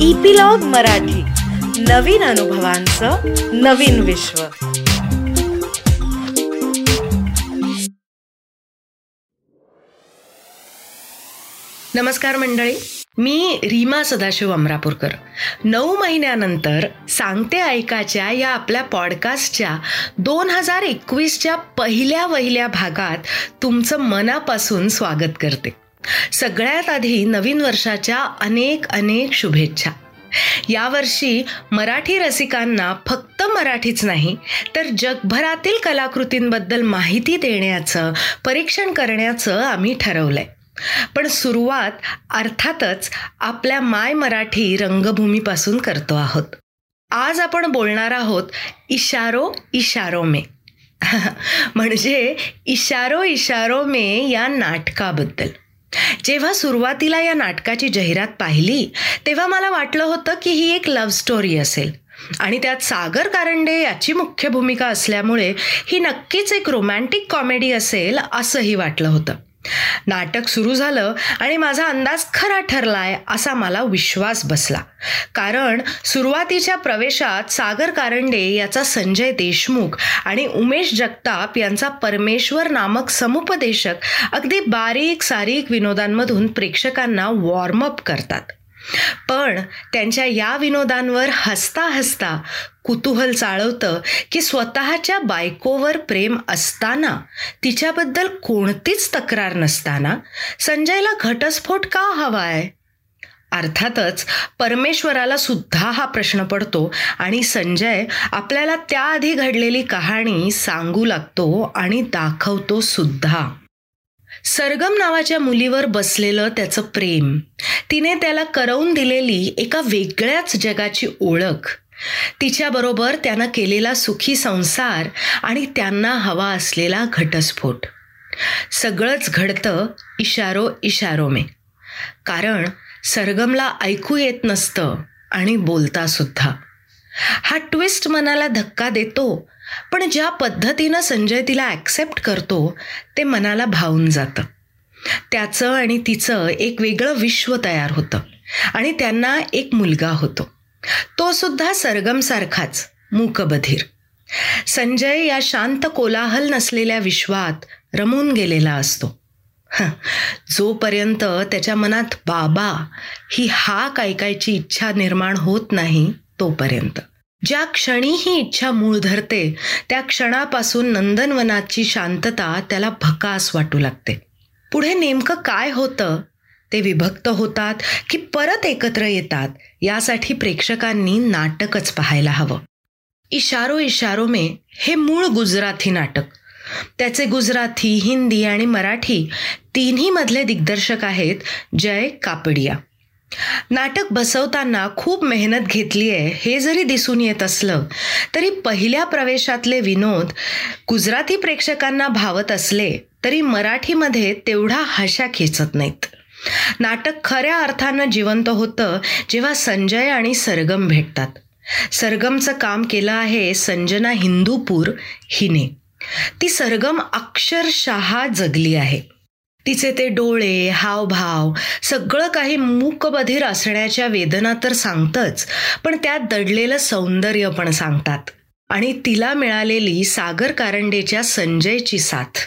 Epilogue Marathi. नवीन अनुभवांचं नवीन विश्व. नमस्कार मंडळी. मी रीमा सदाशिव अमरापूरकर. नऊ महिन्यानंतर सांगते ऐकाच्या या आपल्या पॉडकास्टच्या दोन हजार एकवीसच्या पहिल्या वहिल्या भागात तुमचं मनापासून स्वागत करते. सगळ्यात आधी नवीन वर्षाच्या अनेक अनेक शुभेच्छा. यावर्षी मराठी रसिकांना फक्त मराठीच नाही तर जगभरातील कलाकृतींबद्दल माहिती देण्याचं परीक्षण करण्याचं आम्ही ठरवलं आहे पण सुरुवात अर्थातच आपल्या माय मराठी रंगभूमीपासून करतो आहोत. आज आपण बोलणार आहोत इशारो इशारो मे. म्हणजे इशारो इशारो मे या नाटकाबद्दल. जेव्हा सुरुवातीला या नाटकाची जाहिरात पाहिली तेव्हा मला वाटलं होतं की ही एक लव्ह स्टोरी असेल. आणि त्यात सागर कारंडे याची मुख्य भूमिका असल्यामुळे ही नक्कीच एक रोमॅन्टिक कॉमेडी असेल असंही वाटलं होतं. नाटक सुरू झालं आणि माझा अंदाज खरा ठरलाय असा मला विश्वास बसला. कारण सुरुवातीच्या प्रवेशात सागर कारंडे याचा संजय देशमुख आणि उमेश जगताप यांचा परमेश्वर नामक समुपदेशक अगदी बारीक सारीक विनोदांमधून प्रेक्षकांना वॉर्मअप करतात. पण त्यांच्या या विनोदांवर हसता हसता कुतूहल चाळवतं की स्वतःच्या बायकोवर प्रेम असताना तिच्याबद्दल कोणतीच तक्रार नसताना संजयला घटस्फोट का हवाय अर्थातच परमेश्वराला सुद्धा हा प्रश्न पडतो आणि संजय आपल्याला त्याआधी घडलेली कहाणी सांगू लागतो आणि दाखवतो सुद्धा. सरगम नावाच्या मुलीवर बसलेलं त्याचं प्रेम तिने त्याला करवून दिलेली एका वेगळ्याच जगाची ओळख तिच्याबरोबर त्यानं केलेला सुखी संसार आणि त्यांना हवा असलेला घटस्फोट. सगळंच घडतं इशारो इशारो मे कारण सरगमला ऐकू येत नसतं आणि बोलता सुद्धा. हा ट्विस्ट मनाला धक्का देतो पण ज्या पद्धतीनं संजय तिला ॲक्सेप्ट करतो ते मनाला भावून जातं. त्याचं आणि तिचं एक वेगळं विश्व तयार होतं आणि त्यांना एक मुलगा होतो. तो सुद्धा सरगमसारखाच मूकबधीर. संजय या शांत कोलाहल नसलेल्या विश्वात रमून गेलेला असतो. जोपर्यंत त्याच्या मनात बाबा ही हाक ऐकायची इच्छा निर्माण होत नाही तोपर्यंत. ज्या क्षणी ही इच्छा मूळ धरते त्या क्षणापासून नंदनवनाची शांतता त्याला भकास वाटू लागते. पुढे नेमकं काय होतं ते विभक्त होतात की परत एकत्र येतात यासाठी प्रेक्षकांनी नाटकच पाहायला हवं. इशारो इशारो मे हे मूळ गुजराथी नाटक. त्याचे गुजराथी हिंदी आणि मराठी तिन्हीमधले दिग्दर्शक आहेत जय कापडिया. नाटक बसवताना खूप मेहनत घेतली आहे हे जरी दिसून येत असलं तरी पहिल्या प्रवेशातले विनोद गुजराती प्रेक्षकांना भावत असले तरी मराठीमध्ये तेवढा हशा खेचत नाहीत. नाटक खऱ्या अर्थानं जिवंत होतं जेव्हा संजय आणि सरगम भेटतात. सरगमचं काम केलं आहे संजना हिंदूपूर हिने. ती सरगम अक्षरशः जगली आहे. तिचे ते डोळे हावभाव सगळं काही मूकबधीर असण्याच्या वेदना तर सांगतच पण त्यात दडलेलं सौंदर्य पण सांगतात. आणि तिला मिळालेली सागर कारंडेच्या संजयची साथ.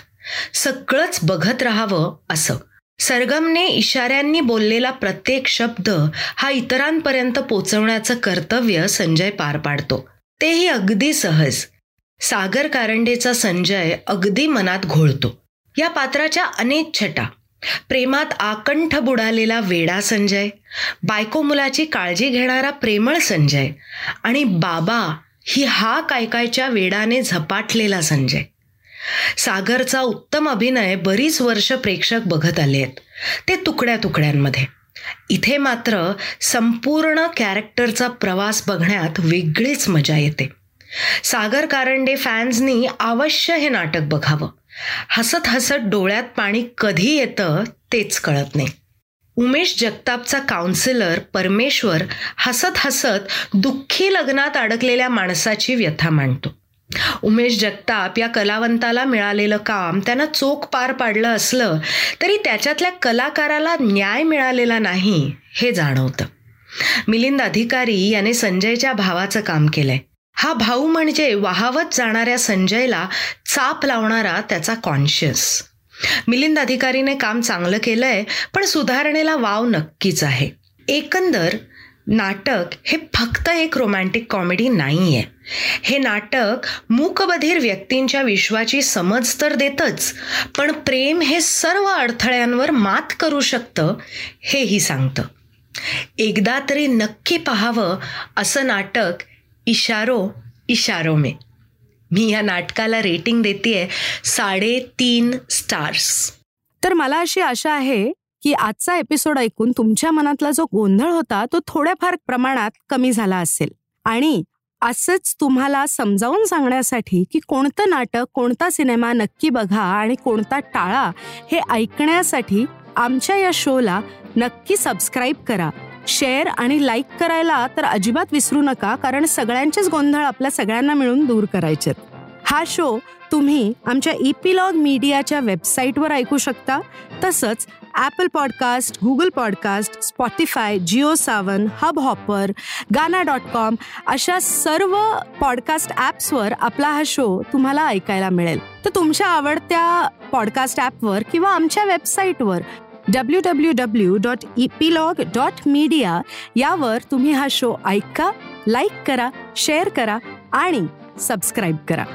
सगळंच बघत राहावं असं. सरगमने इशाऱ्यांनी बोललेला प्रत्येक शब्द हा इतरांपर्यंत पोचवण्याचं कर्तव्य संजय पार पाडतो. तेही अगदी सहज. सागर कारंडेचा संजय अगदी मनात घोळतो. या पात्राच्या अनेक छटा. प्रेमात आकंठ बुडालेला वेडा संजय बायको मुलाची काळजी घेणारा प्रेमळ संजय आणि बाबा ही हा कायकायच्या वेडाने झपाटलेला संजय. सागरचा उत्तम अभिनय बरीच वर्ष प्रेक्षक बघत आले आहेत. ते तुकड्या तुकड्यांमध्ये. इथे मात्र संपूर्ण कॅरेक्टरचा प्रवास बघण्यात वेगळीच मजा येते. सागर कारंडे फॅन्सनी अवश्य हे नाटक बघावं. हसत हसत डोळ्यात पाणी कधी येतं तेच कळत नाही. उमेश जगतापचा काउन्सिलर परमेश्वर हसत हसत दुःखी लग्नात अडकलेल्या माणसाची व्यथा मांडतो. उमेश जगताप या कलावंताला मिळालेलं काम त्यानं चोख पार पाडलं असलं तरी त्याच्यातल्या कलाकाराला न्याय मिळालेला नाही हे जाणवतं. मिलिंद अधिकारी याने संजयच्या भावाचं काम केलंय. हा भाऊ म्हणजे वाहवत जाणाऱ्या संजयला चाप लावणारा त्याचा कॉन्शियस मिलिंद अधिकारीने काम चांगलं केलंय पण सुधारणेला वाव नक्कीच आहे. एकंदर नाटक हे फक्त एक रोमॅन्टिक कॉमेडी नाही आहे हे नाटक मूकबधीर व्यक्तींच्या विश्वाची समज तर देतच पण प्रेम हे सर्व अडथळ्यांवर मात करू शकतं हेही सांगतं. एकदा तरी नक्की पाहावं असं नाटक इशारो इशारो मे. मी या नाटकाला रेटिंग देते साडेतीन स्टार्स तर मला अशी आशा आहे की आजचा एपिसोड ऐकून तुमच्या मनातला जो गोंधळ होता तो थोड्याफार प्रमाणात कमी झाला असेल. आणि असंच तुम्हाला समजावून सांगण्यासाठी की कोणतं नाटक कोणता सिनेमा नक्की बघा आणि कोणता टाळा हे ऐकण्यासाठी आमच्या या शोला नक्की सबस्क्राईब करा. शेअर आणि लाईक करायला तर अजिबात विसरू नका कारण सगळ्यांचेच गोंधळ आपल्या सगळ्यांना मिळून दूर करायचे हा शो तुम्ही आमच्या ईपीलॉग मीडियाच्या वेबसाईटवर ऐकू शकता. तसंच Apple podcast Google podcast Spotify Jio Saavn hub hopper Gaana dot com अशा सर्व पॉडकास्ट ॲप्सवर आपला हा शो तुम्हाला ऐकायला मिळेल. तर तुमच्या आवडत्या पॉडकास्ट ॲपवर किंवा आमच्या वेबसाईटवर W W W dot epilogue dot media यावर तुम्ही हा शो ऐका लाईक करा शेअर करा आणि सबस्क्राईब करा.